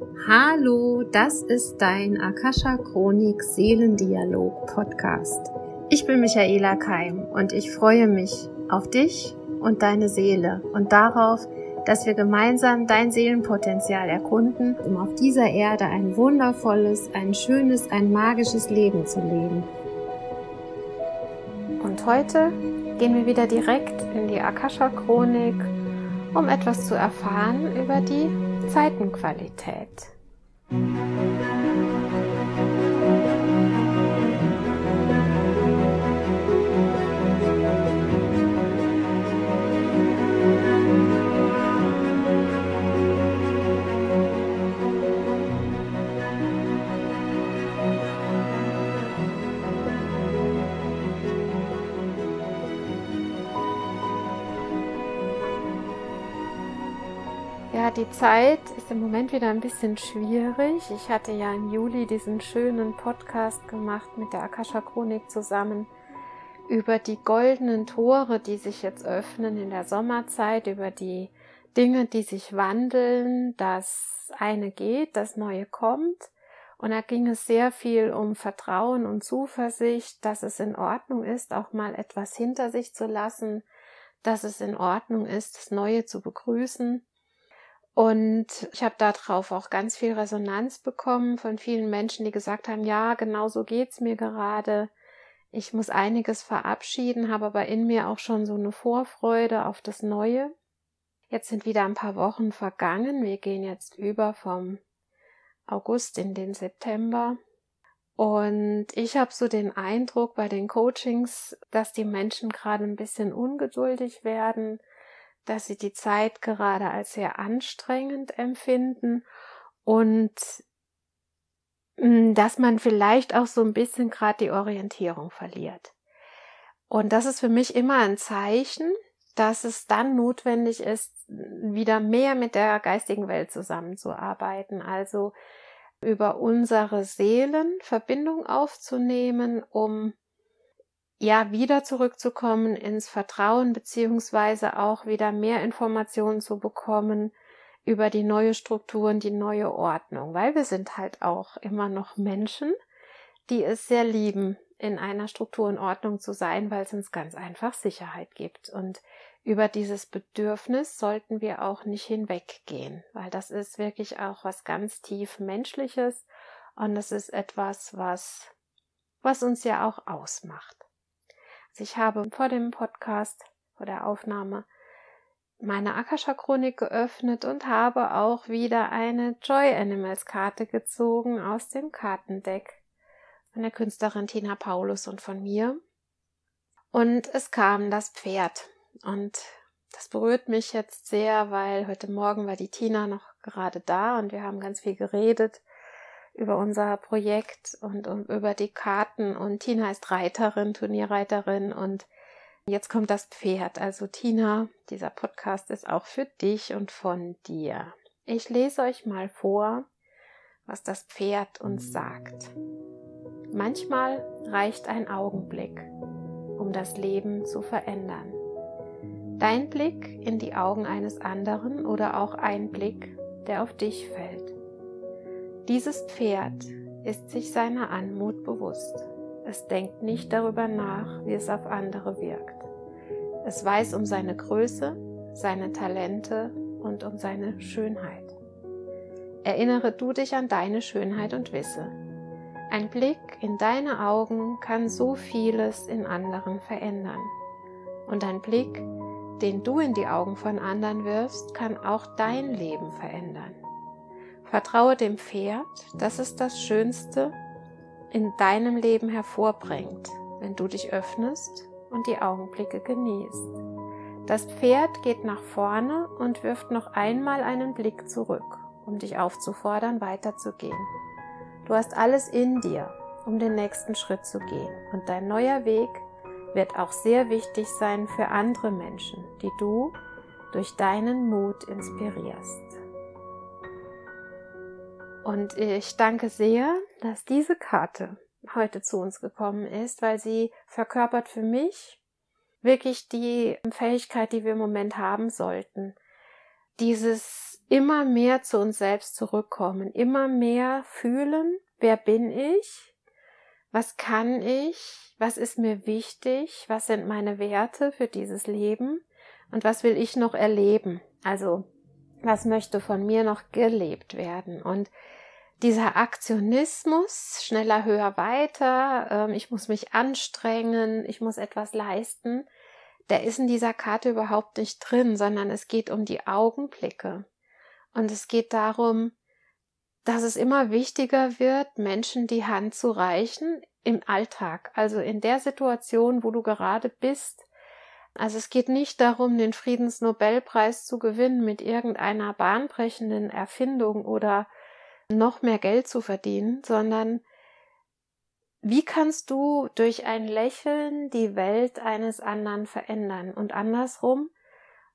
Hallo, das ist dein Akasha Chronik Seelendialog Podcast. Ich bin Michaela Keim und ich freue mich auf dich und deine Seele und darauf, dass wir gemeinsam dein Seelenpotenzial erkunden, um auf dieser Erde ein wundervolles, ein schönes, ein magisches Leben zu leben. Und heute gehen wir wieder direkt in die Akasha Chronik, um etwas zu erfahren über die Zeitenqualität. Die Zeit ist im Moment wieder ein bisschen schwierig. Ich hatte ja im Juli diesen schönen Podcast gemacht mit der Akasha Chronik zusammen über die goldenen Tore, die sich jetzt öffnen in der Sommerzeit, über die Dinge, die sich wandeln, das eine geht, das neue kommt. Und da ging es sehr viel um Vertrauen und Zuversicht, dass es in Ordnung ist, auch mal etwas hinter sich zu lassen, dass es in Ordnung ist, das Neue zu begrüßen und ich habe darauf auch ganz viel Resonanz bekommen von vielen Menschen, die gesagt haben, ja, genau so geht's mir gerade. Ich muss einiges verabschieden, habe aber in mir auch schon so eine Vorfreude auf das Neue. Jetzt sind wieder ein paar Wochen vergangen. Wir gehen jetzt über vom August in den September. Und ich habe so den Eindruck bei den Coachings, dass die Menschen gerade ein bisschen ungeduldig werden, dass sie die Zeit gerade als sehr anstrengend empfinden und mm, dass man vielleicht auch so ein bisschen gerade die Orientierung verliert. Und das ist für mich immer ein Zeichen, dass es dann notwendig ist, wieder mehr mit der geistigen Welt zusammenzuarbeiten, also über unsere Seelen Verbindung aufzunehmen, um ja wieder zurückzukommen ins Vertrauen beziehungsweise auch wieder mehr Informationen zu bekommen über die neue Struktur und die neue Ordnung, weil wir sind halt auch immer noch Menschen, die es sehr lieben, in einer Struktur und Ordnung zu sein, weil es uns ganz einfach Sicherheit gibt. Und über dieses Bedürfnis sollten wir auch nicht hinweggehen, weil das ist wirklich auch was ganz tief Menschliches und das ist etwas, was, was uns ja auch ausmacht. Ich habe vor dem Podcast, vor der Aufnahme, meine Akasha-Chronik geöffnet und habe auch wieder eine Joy Animals Karte gezogen aus dem Kartendeck von der Künstlerin Tina Paulus und von mir. Und es kam das Pferd. Und das berührt mich jetzt sehr, weil heute Morgen war die Tina noch gerade da und wir haben ganz viel geredet über unser Projekt und um, über die Karten. Und Tina ist Reiterin, Turnierreiterin und jetzt kommt das Pferd. Also Tina, dieser Podcast ist auch für dich und von dir. Ich lese euch mal vor, was das Pferd uns sagt. Manchmal reicht ein Augenblick, um das Leben zu verändern. Dein Blick in die Augen eines anderen oder auch ein Blick, der auf dich fällt. Dieses Pferd ist sich seiner Anmut bewusst. Es denkt nicht darüber nach, wie es auf andere wirkt. Es weiß um seine Größe, seine Talente und um seine Schönheit. Erinnere du dich an deine Schönheit und wisse, ein Blick in deine Augen kann so vieles in anderen verändern. Und ein Blick, den du in die Augen von anderen wirfst, kann auch dein Leben verändern. Vertraue dem Pferd, dass es das Schönste in deinem Leben hervorbringt, wenn du dich öffnest und die Augenblicke genießt. Das Pferd geht nach vorne und wirft noch einmal einen Blick zurück, um dich aufzufordern, weiterzugehen. Du hast alles in dir, um den nächsten Schritt zu gehen. Und dein neuer Weg wird auch sehr wichtig sein für andere Menschen, die du durch deinen Mut inspirierst. Und ich danke sehr, dass diese Karte heute zu uns gekommen ist, weil sie verkörpert für mich wirklich die Fähigkeit, die wir im Moment haben sollten. Dieses immer mehr zu uns selbst zurückkommen, immer mehr fühlen, wer bin ich, was kann ich, was ist mir wichtig, was sind meine Werte für dieses Leben und was will ich noch erleben. Also was möchte von mir noch gelebt werden. Und dieser Aktionismus, schneller, höher, weiter, ähm, ich muss mich anstrengen, ich muss etwas leisten, der ist in dieser Karte überhaupt nicht drin, sondern es geht um die Augenblicke. Und es geht darum, dass es immer wichtiger wird, Menschen die Hand zu reichen im Alltag, also in der Situation, wo du gerade bist. Also es geht nicht darum, den Friedensnobelpreis zu gewinnen mit irgendeiner bahnbrechenden Erfindung oder noch mehr Geld zu verdienen, sondern wie kannst du durch ein Lächeln die Welt eines anderen verändern? Und andersrum,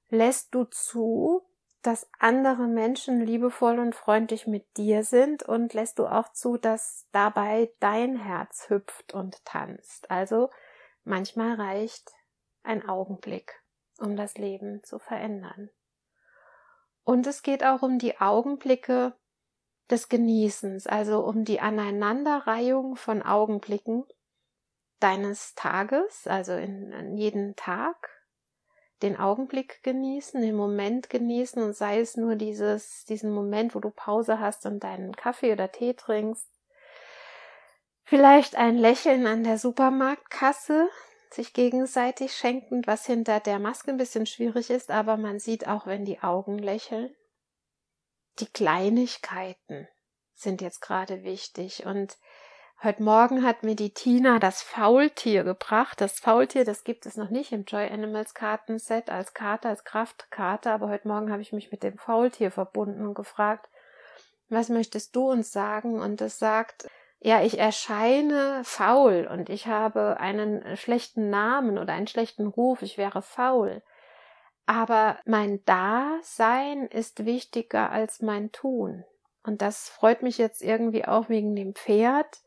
lässt du zu, dass andere Menschen liebevoll und freundlich mit dir sind und lässt du auch zu, dass dabei dein Herz hüpft und tanzt. Also manchmal reicht ein Augenblick, um das Leben zu verändern. Und es geht auch um die Augenblicke des Genießens, also um die Aneinanderreihung von Augenblicken deines Tages, also in, in jeden Tag den Augenblick genießen, den Moment genießen und sei es nur dieses, diesen Moment, wo du Pause hast und deinen Kaffee oder Tee trinkst. Vielleicht ein Lächeln an der Supermarktkasse, sich gegenseitig schenken, was hinter der Maske ein bisschen schwierig ist, aber man sieht auch, wenn die Augen lächeln. Die Kleinigkeiten sind jetzt gerade wichtig und Heute Morgen hat mir die Tina das Faultier gebracht. Das Faultier, das gibt es noch nicht im Joy Animals Kartenset als Karte, als Kraftkarte, aber heute Morgen habe ich mich mit dem Faultier verbunden und gefragt, was möchtest du uns sagen? Und es sagt, ja, ich erscheine faul und ich habe einen schlechten Namen oder einen schlechten Ruf, ich wäre faul. Aber mein Dasein ist wichtiger als mein Tun. Und das freut mich jetzt irgendwie auch wegen dem Pferd,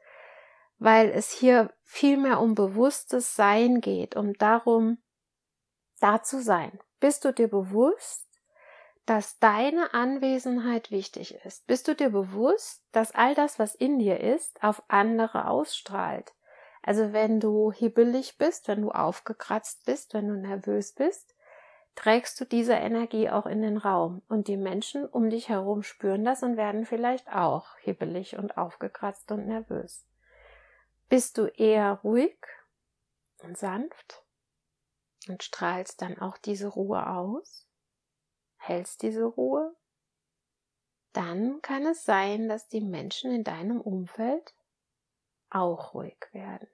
weil es hier viel mehr um bewusstes Sein geht, um darum, da zu sein. Bist du dir bewusst, dass deine Anwesenheit wichtig ist? Bist du dir bewusst, dass all das, was in dir ist, auf andere ausstrahlt? Also wenn du hibbelig bist, wenn du aufgekratzt bist, wenn du nervös bist, trägst du diese Energie auch in den Raum und die Menschen um dich herum spüren das und werden vielleicht auch hibbelig und aufgekratzt und nervös. Bist du eher ruhig und sanft und strahlst dann auch diese Ruhe aus, hältst diese Ruhe, dann kann es sein, dass die Menschen in deinem Umfeld auch ruhig werden.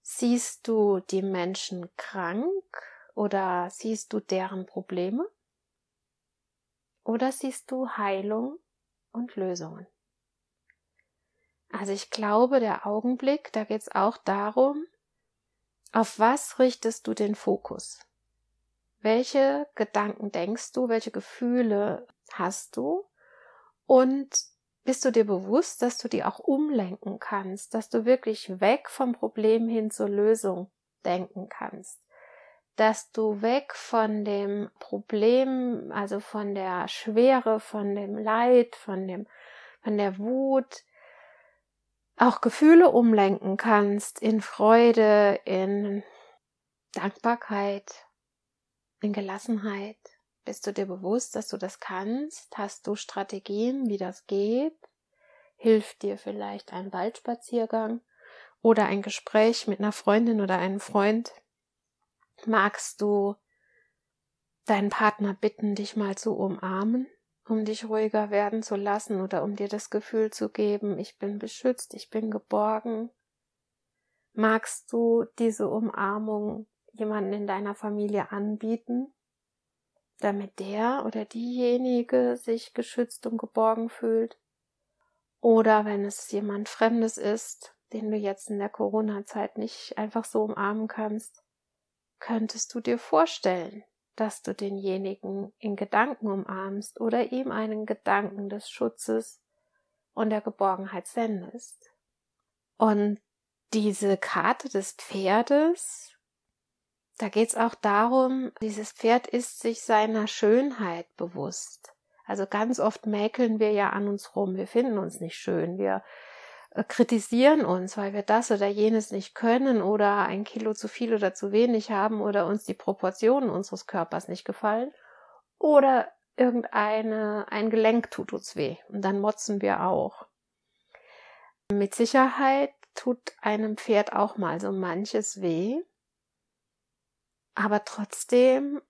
Siehst du die Menschen krank oder siehst du deren Probleme? Oder siehst du Heilung und Lösungen? Also ich glaube, der Augenblick, da geht es auch darum, auf was richtest du den Fokus? Welche Gedanken denkst du? Welche Gefühle hast du? Und bist du dir bewusst, dass du die auch umlenken kannst, dass du wirklich weg vom Problem hin zur Lösung denken kannst, dass du weg von dem Problem, also von der Schwere, von dem Leid, von dem, von der Wut, auch Gefühle umlenken kannst in Freude, in Dankbarkeit, in Gelassenheit. Bist du dir bewusst, dass du das kannst? Hast du Strategien, wie das geht? Hilft dir vielleicht ein Waldspaziergang oder ein Gespräch mit einer Freundin oder einem Freund? Magst du deinen Partner bitten, dich mal zu umarmen? um dich ruhiger werden zu lassen oder um dir das Gefühl zu geben, ich bin beschützt, ich bin geborgen? Magst du diese Umarmung jemanden in deiner Familie anbieten, damit der oder diejenige sich geschützt und geborgen fühlt? Oder wenn es jemand Fremdes ist, den du jetzt in der Corona-Zeit nicht einfach so umarmen kannst, könntest du dir vorstellen, dass du denjenigen in Gedanken umarmst oder ihm einen Gedanken des Schutzes und der Geborgenheit sendest. Und diese Karte des Pferdes, da geht es auch darum, dieses Pferd ist sich seiner Schönheit bewusst. Also ganz oft mäkeln wir ja an uns rum, wir finden uns nicht schön, wir kritisieren uns, weil wir das oder jenes nicht können oder ein Kilo zu viel oder zu wenig haben oder uns die Proportionen unseres Körpers nicht gefallen oder irgendeine ein Gelenk tut uns weh und dann motzen wir auch. Mit Sicherheit tut einem Pferd auch mal so manches weh, aber trotzdem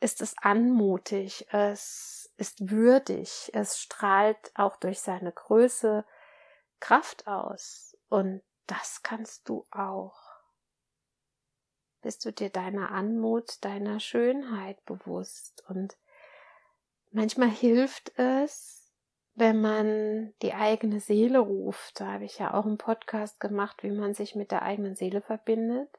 ist es anmutig, es ist würdig, es strahlt auch durch seine Größe Kraft aus und das kannst du auch. Bist du dir deiner Anmut, deiner Schönheit bewusst und manchmal hilft es, wenn man die eigene Seele ruft. Da habe ich ja auch einen Podcast gemacht, wie man sich mit der eigenen Seele verbindet.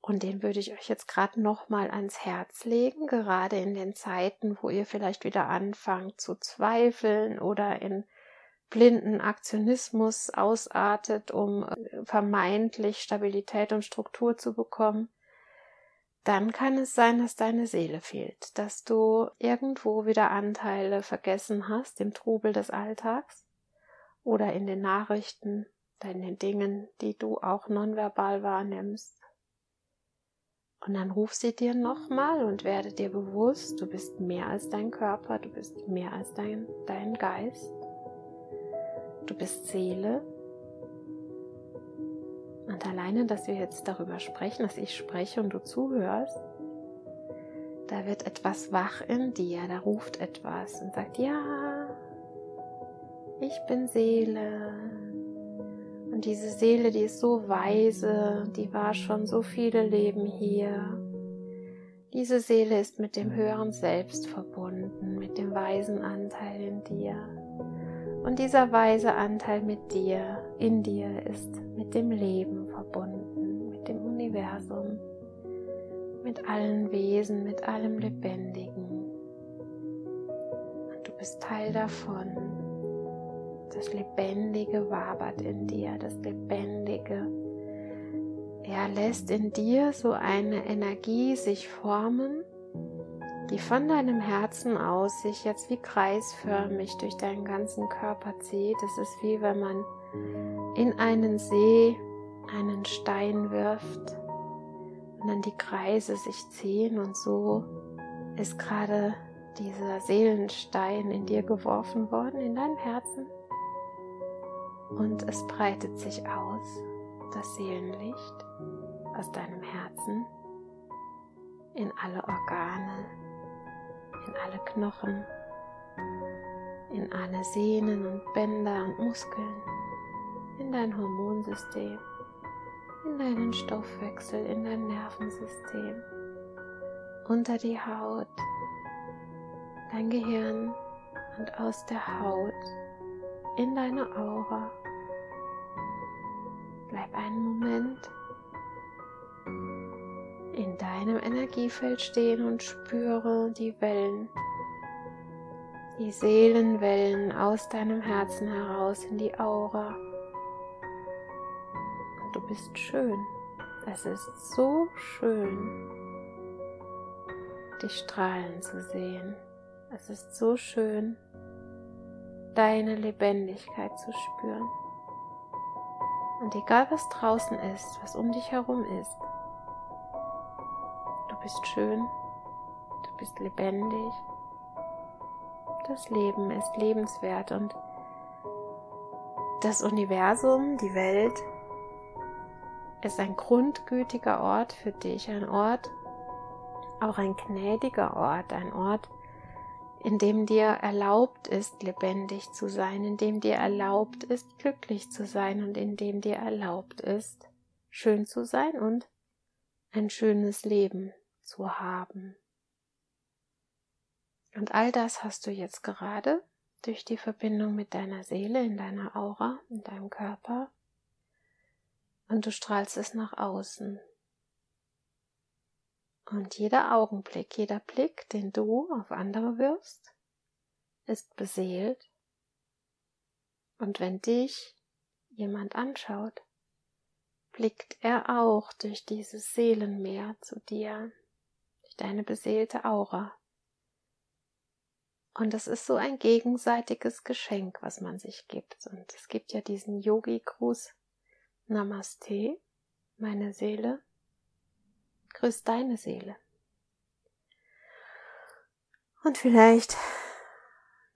Und den würde ich euch jetzt gerade nochmal ans Herz legen, gerade in den Zeiten, wo ihr vielleicht wieder anfangt zu zweifeln oder in blinden Aktionismus ausartet, um äh, vermeintlich Stabilität und Struktur zu bekommen, dann kann es sein, dass deine Seele fehlt, dass du irgendwo wieder Anteile vergessen hast im Trubel des Alltags oder in den Nachrichten, in den Dingen, die du auch nonverbal wahrnimmst. Und dann ruf sie dir nochmal und werde dir bewusst, du bist mehr als dein Körper, du bist mehr als dein, dein Geist. Du bist Seele. Und alleine, dass wir jetzt darüber sprechen, dass ich spreche und du zuhörst, da wird etwas wach in dir, da ruft etwas und sagt, ja, ich bin Seele, und diese Seele, die ist so weise, die war schon so viele Leben hier. Diese Seele ist mit dem höheren Selbst verbunden, mit dem weisen Anteil in dir. Und dieser weise Anteil mit dir, in dir, ist mit dem Leben verbunden, mit dem Universum, mit allen Wesen, mit allem Lebendigen. Und du bist Teil davon. Das Lebendige wabert in dir, das Lebendige. Er lässt in dir so eine Energie sich formen, die von deinem Herzen aus sich jetzt wie kreisförmig durch deinen ganzen Körper zieht. Es ist wie wenn man in einen See einen Stein wirft und dann die Kreise sich ziehen und so ist gerade dieser Seelenstein in dir geworfen worden, in deinem Herzen und es breitet sich aus, das Seelenlicht aus deinem Herzen in alle Organe, in alle Knochen, in alle Sehnen und Bänder und Muskeln, in dein Hormonsystem, in deinen Stoffwechsel, in dein Nervensystem, unter die Haut, dein Gehirn und aus der Haut in deine Aura. Bleib einen Moment in deinem Energiefeld stehen und spüre die Wellen, die Seelenwellen aus deinem Herzen heraus in die Aura. Du bist schön. Es ist so schön, dich strahlen zu sehen. Es ist so schön, deine Lebendigkeit zu spüren. Und egal was draußen ist, was um dich herum ist, bist schön, du bist lebendig, das Leben ist lebenswert und das Universum, die Welt, ist ein grundgütiger Ort für dich, ein Ort, auch ein gnädiger Ort, ein Ort, in dem dir erlaubt ist, lebendig zu sein, in dem dir erlaubt ist, glücklich zu sein und in dem dir erlaubt ist, schön zu sein und ein schönes Leben zu haben. Und all das hast du jetzt gerade durch die Verbindung mit deiner Seele, in deiner Aura, in deinem Körper und du strahlst es nach außen. Und jeder Augenblick, jeder Blick, den du auf andere wirfst, ist beseelt. Und wenn dich jemand anschaut, blickt er auch durch dieses Seelenmeer zu dir, deine beseelte Aura. Und es ist so ein gegenseitiges Geschenk, was man sich gibt. Und es gibt ja diesen Yogi-Gruß Namaste, meine Seele, grüß deine Seele. Und vielleicht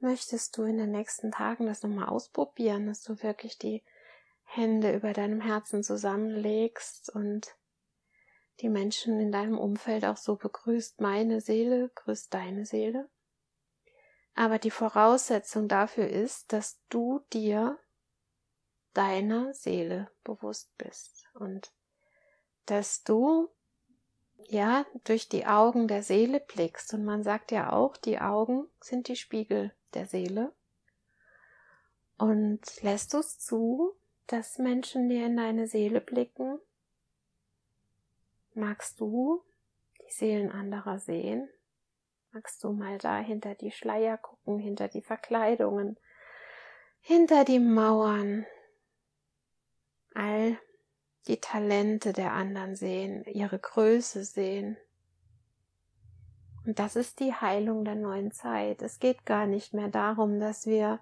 möchtest du in den nächsten Tagen das nochmal ausprobieren, dass du wirklich die Hände über deinem Herzen zusammenlegst und die Menschen in deinem Umfeld auch so begrüßt, meine Seele, grüßt deine Seele. Aber die Voraussetzung dafür ist, dass du dir deiner Seele bewusst bist und dass du ja durch die Augen der Seele blickst und man sagt ja auch, die Augen sind die Spiegel der Seele und lässt du es zu, dass Menschen dir in deine Seele blicken? Magst du die Seelen anderer sehen? Magst du mal da hinter die Schleier gucken, hinter die Verkleidungen, hinter die Mauern, all die Talente der anderen sehen, ihre Größe sehen. Und das ist die Heilung der neuen Zeit. Es geht gar nicht mehr darum, dass wir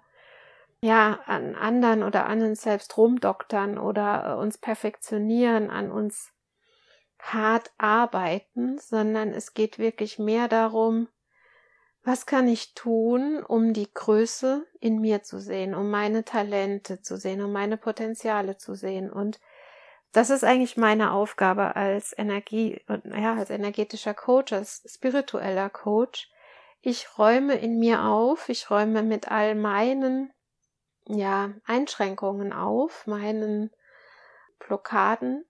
ja an anderen oder an uns selbst rumdoktern oder uns perfektionieren, an uns hart arbeiten, sondern es geht wirklich mehr darum, was kann ich tun, um die Größe in mir zu sehen, um meine Talente zu sehen, um meine Potenziale zu sehen? Und das ist eigentlich meine Aufgabe als Energie, ja, als energetischer Coach, als spiritueller Coach. Ich räume in mir auf, ich räume mit all meinen, ja, Einschränkungen auf, meinen Blockaden,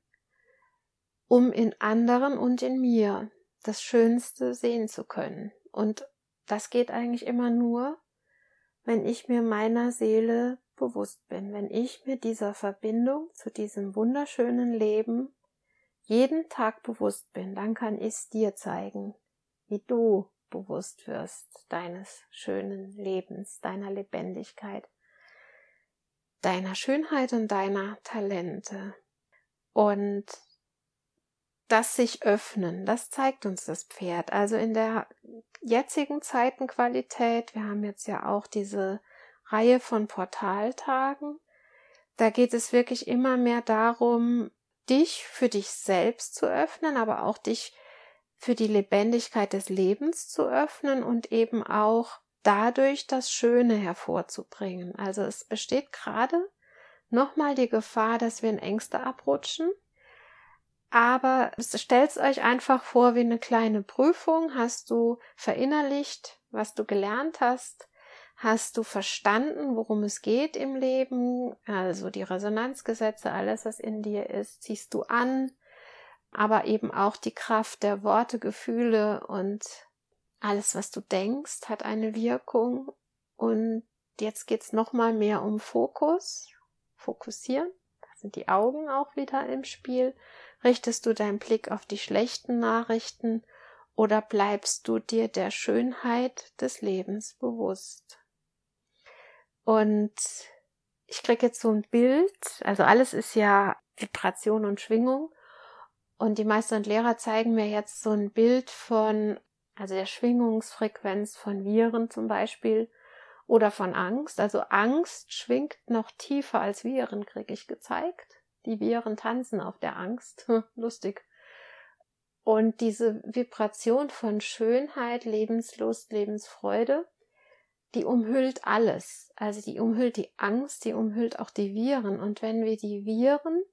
um in anderen und in mir das Schönste sehen zu können. Und das geht eigentlich immer nur, wenn ich mir meiner Seele bewusst bin, wenn ich mir dieser Verbindung zu diesem wunderschönen Leben jeden Tag bewusst bin, dann kann ich es dir zeigen, wie du bewusst wirst deines schönen Lebens, deiner Lebendigkeit, deiner Schönheit und deiner Talente. Und das sich öffnen, das zeigt uns das Pferd. Also in der jetzigen Zeitenqualität, wir haben jetzt ja auch diese Reihe von Portaltagen, da geht es wirklich immer mehr darum, dich für dich selbst zu öffnen, aber auch dich für die Lebendigkeit des Lebens zu öffnen und eben auch dadurch das Schöne hervorzubringen. Also es besteht gerade nochmal die Gefahr, dass wir in Ängste abrutschen, aber stellt euch einfach vor wie eine kleine Prüfung. Hast du verinnerlicht, was du gelernt hast? Hast du verstanden, worum es geht im Leben? Also die Resonanzgesetze, alles, was in dir ist, ziehst du an. Aber eben auch die Kraft der Worte, Gefühle und alles, was du denkst, hat eine Wirkung. Und jetzt geht's nochmal mehr um Fokus. Fokussieren. Da sind die Augen auch wieder im Spiel. Richtest du deinen Blick auf die schlechten Nachrichten oder bleibst du dir der Schönheit des Lebens bewusst? Und ich kriege jetzt so ein Bild, also alles ist ja Vibration und Schwingung. Und die Meister und Lehrer zeigen mir jetzt so ein Bild von, also der Schwingungsfrequenz von Viren zum Beispiel oder von Angst. Also Angst schwingt noch tiefer als Viren, kriege ich gezeigt. Die Viren tanzen auf der Angst. Lustig. Und diese Vibration von Schönheit, Lebenslust, Lebensfreude, die umhüllt alles. Also die umhüllt die Angst, die umhüllt auch die Viren. Und wenn wir die Viren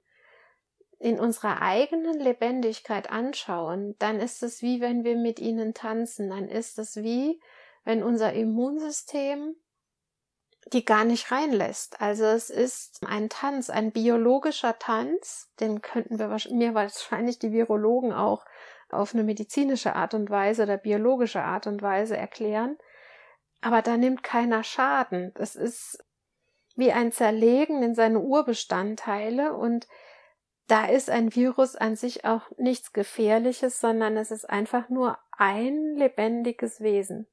in unserer eigenen Lebendigkeit anschauen, dann ist es wie wenn wir mit ihnen tanzen. Dann ist es wie wenn unser Immunsystem die gar nicht reinlässt. Also es ist ein Tanz, ein biologischer Tanz, den könnten wir mir wahrscheinlich die Virologen auch auf eine medizinische Art und Weise oder biologische Art und Weise erklären. Aber da nimmt keiner Schaden. Es ist wie ein Zerlegen in seine Urbestandteile und da ist ein Virus an sich auch nichts Gefährliches, sondern es ist einfach nur ein lebendiges Wesen.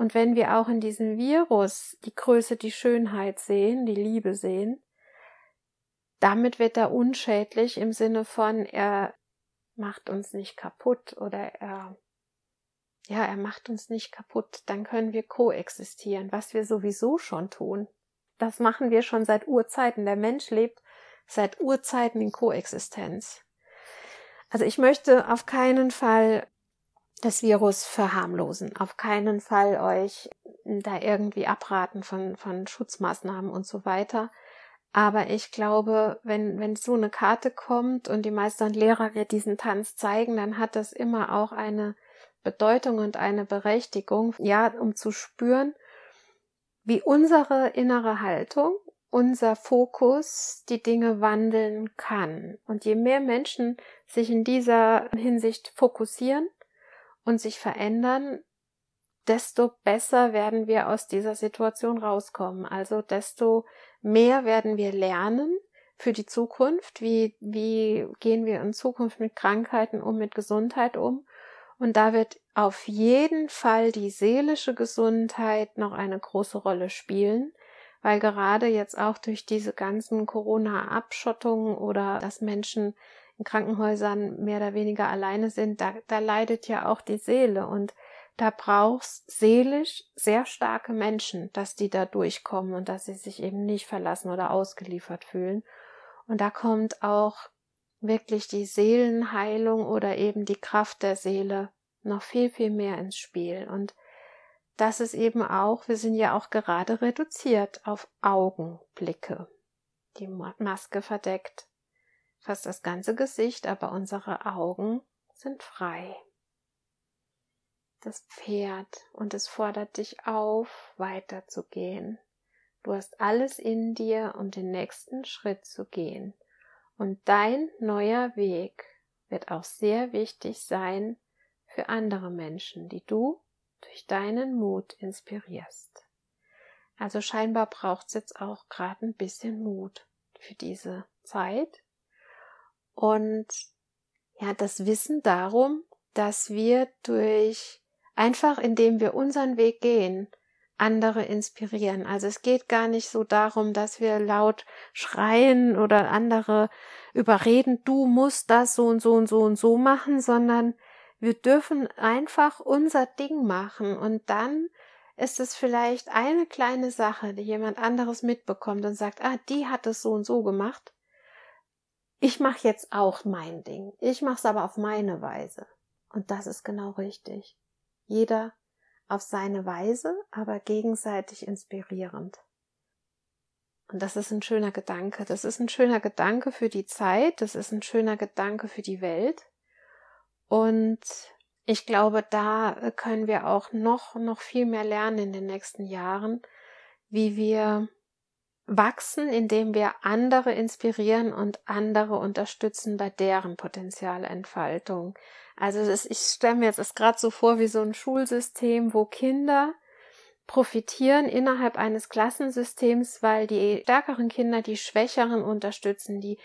Und wenn wir auch in diesem Virus die Größe, die Schönheit sehen, die Liebe sehen, damit wird er unschädlich im Sinne von, er macht uns nicht kaputt oder er ja, er macht uns nicht kaputt, dann können wir koexistieren, was wir sowieso schon tun. Das machen wir schon seit Urzeiten. Der Mensch lebt seit Urzeiten in Koexistenz. Also ich möchte auf keinen Fall das Virus verharmlosen, auf keinen Fall euch da irgendwie abraten von, von Schutzmaßnahmen und so weiter. Aber ich glaube, wenn, wenn so eine Karte kommt und die Meister und Lehrer mir diesen Tanz zeigen, dann hat das immer auch eine Bedeutung und eine Berechtigung, ja, um zu spüren, wie unsere innere Haltung, unser Fokus die Dinge wandeln kann. Und je mehr Menschen sich in dieser Hinsicht fokussieren und sich verändern, desto besser werden wir aus dieser Situation rauskommen. Also desto mehr werden wir lernen für die Zukunft. Wie, wie gehen wir in Zukunft mit Krankheiten um, mit Gesundheit um? Und da wird auf jeden Fall die seelische Gesundheit noch eine große Rolle spielen, weil gerade jetzt auch durch diese ganzen Corona-Abschottungen oder dass Menschen in Krankenhäusern mehr oder weniger alleine sind, da, da leidet ja auch die Seele und da brauchst seelisch sehr starke Menschen, dass die da durchkommen und dass sie sich eben nicht verlassen oder ausgeliefert fühlen. Und da kommt auch wirklich die Seelenheilung oder eben die Kraft der Seele noch viel, viel mehr ins Spiel. Und das ist eben auch, wir sind ja auch gerade reduziert auf Augenblicke. Die Maske verdeckt fast das ganze Gesicht, aber unsere Augen sind frei. Das Pferd und es fordert dich auf, weiterzugehen. Du hast alles in dir, um den nächsten Schritt zu gehen. Und dein neuer Weg wird auch sehr wichtig sein für andere Menschen, die du durch deinen Mut inspirierst. Also scheinbar braucht es jetzt auch gerade ein bisschen Mut für diese Zeit und ja, das Wissen darum, dass wir durch einfach indem wir unseren Weg gehen, andere inspirieren. Also es geht gar nicht so darum, dass wir laut schreien oder andere überreden, du musst das so und so und so und so machen, sondern wir dürfen einfach unser Ding machen und dann ist es vielleicht eine kleine Sache, die jemand anderes mitbekommt und sagt, ah, die hat es so und so gemacht. Ich mache jetzt auch mein Ding. Ich mache es aber auf meine Weise. Und das ist genau richtig. Jeder auf seine Weise, aber gegenseitig inspirierend. Und das ist ein schöner Gedanke. Das ist ein schöner Gedanke für die Zeit. Das ist ein schöner Gedanke für die Welt. Und ich glaube, da können wir auch noch, noch viel mehr lernen in den nächsten Jahren, wie wir wachsen, indem wir andere inspirieren und andere unterstützen bei deren Potenzialentfaltung. Also das, ich stelle mir jetzt das gerade so vor wie so ein Schulsystem, wo Kinder profitieren innerhalb eines Klassensystems, weil die stärkeren Kinder die Schwächeren unterstützen, die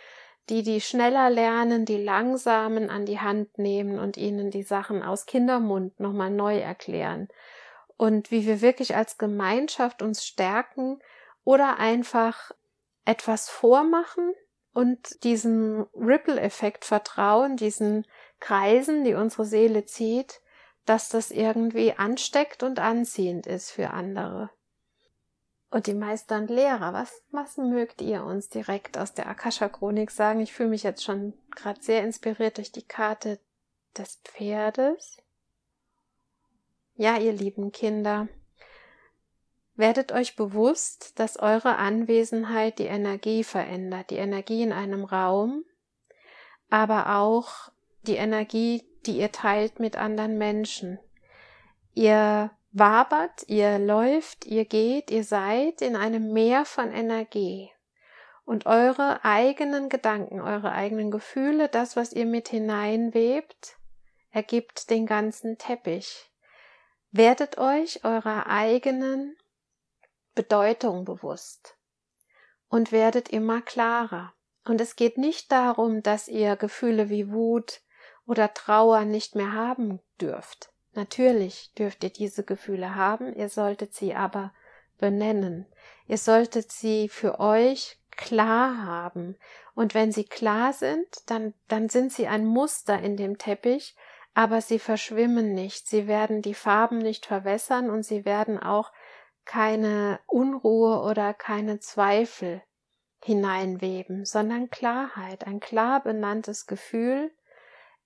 die die schneller lernen, die langsamen an die Hand nehmen und ihnen die Sachen aus Kindermund nochmal neu erklären. Und wie wir wirklich als Gemeinschaft uns stärken oder einfach etwas vormachen und diesem Ripple-Effekt vertrauen, diesen Kreisen, die unsere Seele zieht, dass das irgendwie ansteckt und anziehend ist für andere. Und die Meister und Lehrer, was, was mögt ihr uns direkt aus der Akasha-Chronik sagen? Ich fühle mich jetzt schon gerade sehr inspiriert durch die Karte des Pferdes. Ja, ihr lieben Kinder, werdet euch bewusst, dass eure Anwesenheit die Energie verändert, die Energie in einem Raum, aber auch die Energie, die ihr teilt mit anderen Menschen. Ihr wabert, ihr läuft, ihr geht, ihr seid in einem Meer von Energie. Und eure eigenen Gedanken, eure eigenen Gefühle, das, was ihr mit hineinwebt, ergibt den ganzen Teppich. Werdet euch eurer eigenen Bedeutung bewusst und werdet immer klarer. Und es geht nicht darum, dass ihr Gefühle wie Wut oder Trauer nicht mehr haben dürft. Natürlich dürft ihr diese Gefühle haben, ihr solltet sie aber benennen. Ihr solltet sie für euch klar haben. Und wenn sie klar sind, dann, dann sind sie ein Muster in dem Teppich, aber sie verschwimmen nicht, sie werden die Farben nicht verwässern und sie werden auch keine Unruhe oder keine Zweifel hineinweben, sondern Klarheit, ein klar benanntes Gefühl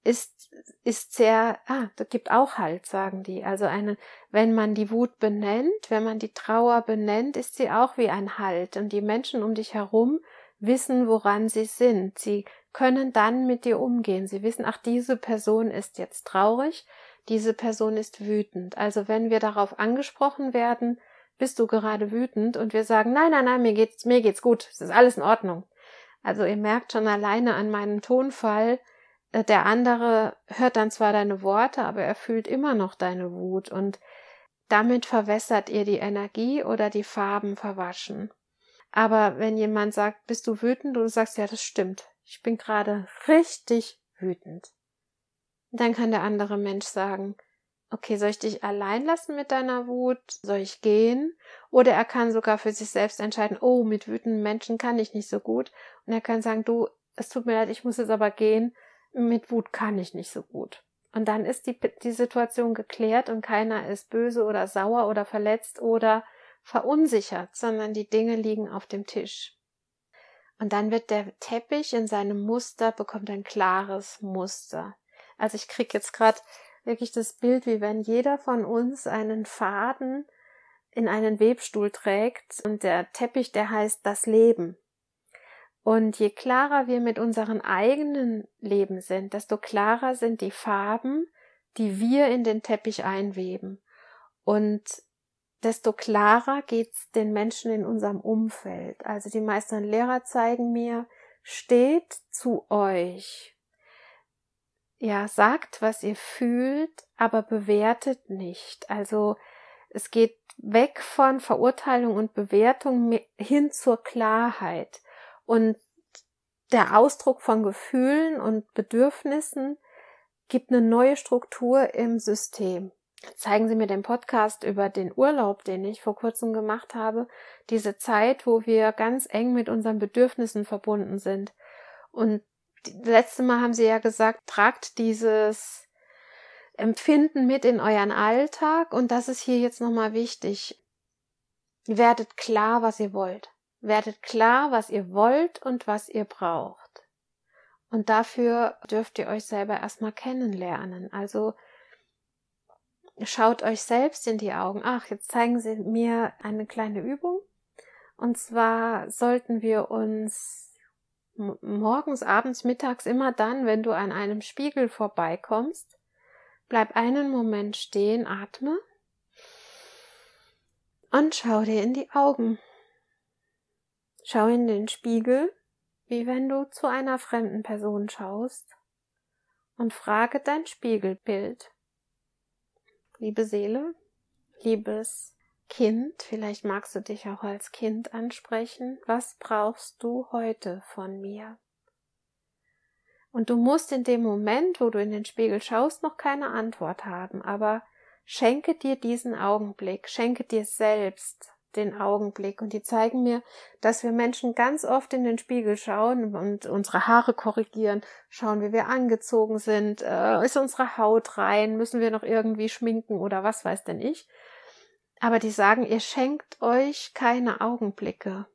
ist, ist sehr, ah, das gibt auch Halt, sagen die. Also eine, wenn man die Wut benennt, wenn man die Trauer benennt, ist sie auch wie ein Halt und die Menschen um dich herum wissen, woran sie sind. Sie können dann mit dir umgehen. Sie wissen, ach, diese Person ist jetzt traurig, diese Person ist wütend. Also wenn wir darauf angesprochen werden, bist du gerade wütend und wir sagen, nein, nein, nein, mir geht's, mir geht's gut, es ist alles in Ordnung. Also ihr merkt schon alleine an meinem Tonfall, äh, der andere hört dann zwar deine Worte, aber er fühlt immer noch deine Wut und damit verwässert ihr die Energie oder die Farben verwaschen. Aber wenn jemand sagt, bist du wütend, und du sagst, ja, das stimmt, ich bin gerade richtig wütend. Dann kann der andere Mensch sagen, okay, soll ich dich allein lassen mit deiner Wut? Soll ich gehen? Oder er kann sogar für sich selbst entscheiden, oh, mit wütenden Menschen kann ich nicht so gut. Und er kann sagen, du, es tut mir leid, ich muss jetzt aber gehen. Mit Wut kann ich nicht so gut. Und dann ist die, die Situation geklärt und keiner ist böse oder sauer oder verletzt oder verunsichert, sondern die Dinge liegen auf dem Tisch. Und dann wird der Teppich in seinem Muster, bekommt ein klares Muster. Also ich krieg jetzt gerade wirklich das Bild, wie wenn jeder von uns einen Faden in einen Webstuhl trägt und der Teppich, der heißt das Leben. Und je klarer wir mit unseren eigenen Leben sind, desto klarer sind die Farben, die wir in den Teppich einweben. Und desto klarer geht's den Menschen in unserem Umfeld. Also die meisten Lehrer zeigen mir, steht zu euch. Ja, sagt, was ihr fühlt, aber bewertet nicht. Also es geht weg von Verurteilung und Bewertung hin zur Klarheit. Und der Ausdruck von Gefühlen und Bedürfnissen gibt eine neue Struktur im System zeigen Sie mir den Podcast über den Urlaub, den ich vor kurzem gemacht habe, diese Zeit, wo wir ganz eng mit unseren Bedürfnissen verbunden sind. Und letzte Mal haben Sie ja gesagt, tragt dieses Empfinden mit in euren Alltag und das ist hier jetzt nochmal wichtig. Werdet klar, was ihr wollt. Werdet klar, was ihr wollt und was ihr braucht. Und dafür dürft ihr euch selber erstmal kennenlernen. Also schaut euch selbst in die Augen. Ach, jetzt zeigen Sie mir eine kleine Übung. Und zwar sollten wir uns morgens, abends, mittags immer dann, wenn du an einem Spiegel vorbeikommst, bleib einen Moment stehen, atme und schau dir in die Augen. Schau in den Spiegel, wie wenn du zu einer fremden Person schaust und frage dein Spiegelbild. Liebe Seele, liebes Kind, vielleicht magst du dich auch als Kind ansprechen. Was brauchst du heute von mir? Und du musst in dem Moment, wo du in den Spiegel schaust, noch keine Antwort haben, aber schenke dir diesen Augenblick, schenke dir selbst den Augenblick. Und die zeigen mir, dass wir Menschen ganz oft in den Spiegel schauen und unsere Haare korrigieren, schauen, wie wir angezogen sind, äh, ist unsere Haut rein, müssen wir noch irgendwie schminken oder was weiß denn ich. Aber die sagen, ihr schenkt euch keine Augenblicke.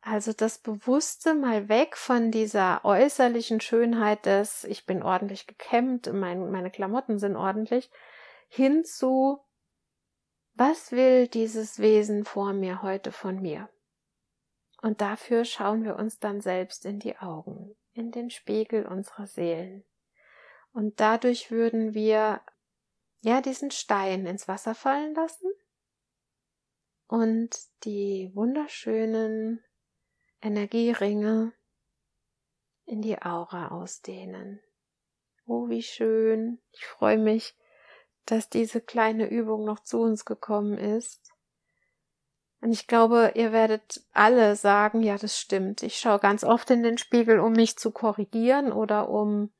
Also das Bewusste mal weg von dieser äußerlichen Schönheit des, ich bin ordentlich gekämmt, mein, meine Klamotten sind ordentlich, hin zu, was will dieses Wesen vor mir heute von mir? Und dafür schauen wir uns dann selbst in die Augen, in den Spiegel unserer Seelen. Und dadurch würden wir ja diesen Stein ins Wasser fallen lassen und die wunderschönen Energieringe in die Aura ausdehnen. Oh, wie schön. Ich freue mich, dass diese kleine Übung noch zu uns gekommen ist. Und ich glaube, ihr werdet alle sagen, ja, das stimmt. Ich schaue ganz oft in den Spiegel, um mich zu korrigieren oder um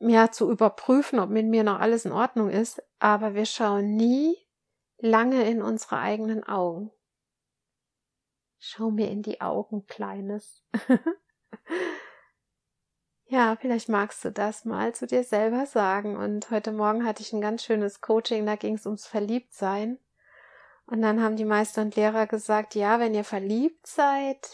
ja zu überprüfen, ob mit mir noch alles in Ordnung ist. Aber wir schauen nie lange in unsere eigenen Augen. Schau mir in die Augen, Kleines. Ja, vielleicht magst du das mal zu dir selber sagen. Und heute Morgen hatte ich ein ganz schönes Coaching, da ging es ums Verliebtsein. Und dann haben die Meister und Lehrer gesagt, ja, wenn ihr verliebt seid,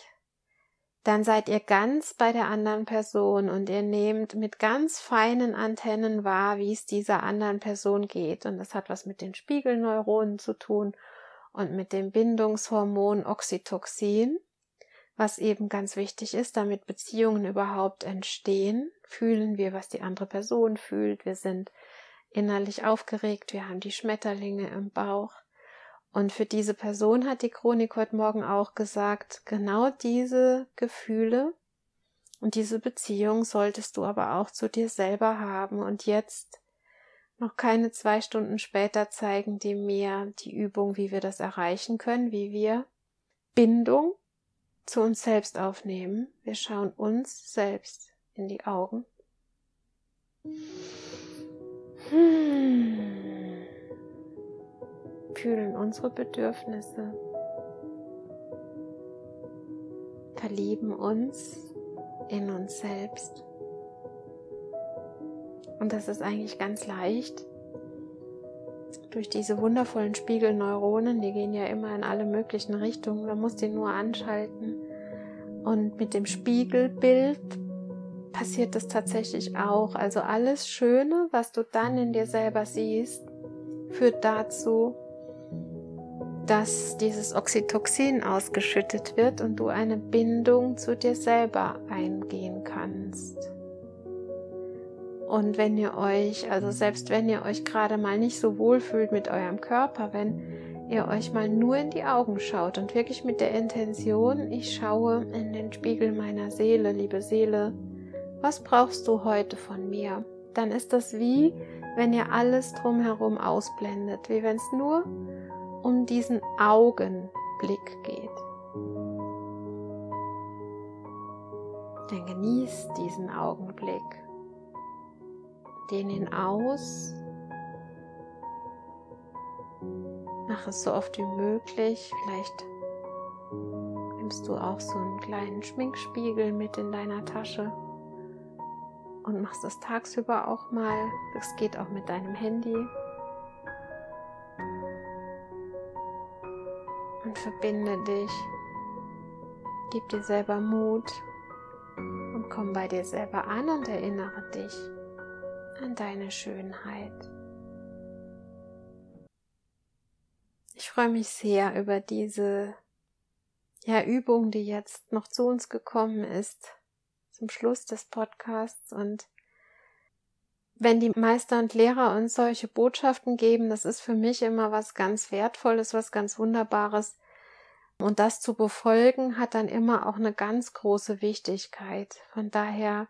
dann seid ihr ganz bei der anderen Person und ihr nehmt mit ganz feinen Antennen wahr, wie es dieser anderen Person geht. Und das hat was mit den Spiegelneuronen zu tun und mit dem Bindungshormon Oxytocin, was eben ganz wichtig ist, damit Beziehungen überhaupt entstehen. Fühlen wir, was die andere Person fühlt. Wir sind innerlich aufgeregt. Wir haben die Schmetterlinge im Bauch. Und für diese Person hat die Chronik heute Morgen auch gesagt, genau diese Gefühle und diese Beziehung solltest du aber auch zu dir selber haben. Und jetzt, noch keine zwei Stunden später, zeigen die mir die Übung, wie wir das erreichen können, wie wir Bindung zu uns selbst aufnehmen. Wir schauen uns selbst in die Augen. Hmm fühlen unsere Bedürfnisse, verlieben uns in uns selbst. Und das ist eigentlich ganz leicht. Durch diese wundervollen Spiegelneuronen, die gehen ja immer in alle möglichen Richtungen, man muss die nur anschalten. Und mit dem Spiegelbild passiert das tatsächlich auch. Also alles Schöne, was du dann in dir selber siehst, führt dazu, dass dieses Oxytocin ausgeschüttet wird und du eine Bindung zu dir selber eingehen kannst. Und wenn ihr euch, also selbst wenn ihr euch gerade mal nicht so wohl fühlt mit eurem Körper, wenn ihr euch mal nur in die Augen schaut und wirklich mit der Intention, ich schaue in den Spiegel meiner Seele, liebe Seele, was brauchst du heute von mir? Dann ist das wie, wenn ihr alles drumherum ausblendet, wie wenn es nur um diesen Augenblick geht. Dann genieß diesen Augenblick. Dehn ihn aus. Mach es so oft wie möglich. Vielleicht nimmst du auch so einen kleinen Schminkspiegel mit in deiner Tasche und machst das tagsüber auch mal. Das geht auch mit deinem Handy. Verbinde dich. Gib dir selber Mut und komm bei dir selber an und erinnere dich an deine Schönheit. Ich freue mich sehr über diese ja, Übung, die jetzt noch zu uns gekommen ist, zum Schluss des Podcasts und wenn die Meister und Lehrer uns solche Botschaften geben, das ist für mich immer was ganz Wertvolles, was ganz Wunderbares. Und das zu befolgen hat dann immer auch eine ganz große Wichtigkeit. Von daher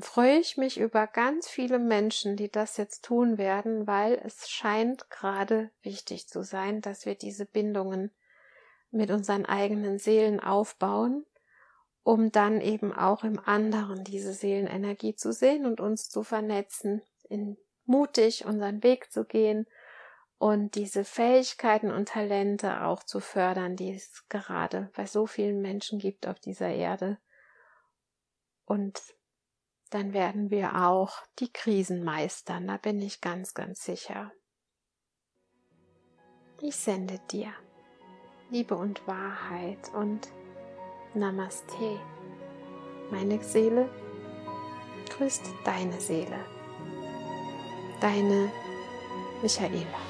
freue ich mich über ganz viele Menschen, die das jetzt tun werden, weil es scheint gerade wichtig zu sein, dass wir diese Bindungen mit unseren eigenen Seelen aufbauen um dann eben auch im anderen diese Seelenenergie zu sehen und uns zu vernetzen, in mutig unseren Weg zu gehen und diese Fähigkeiten und Talente auch zu fördern, die es gerade bei so vielen Menschen gibt auf dieser Erde. Und dann werden wir auch die Krisen meistern, da bin ich ganz, ganz sicher. Ich sende dir Liebe und Wahrheit und Namaste. Meine Seele grüßt deine Seele. Deine Michaela.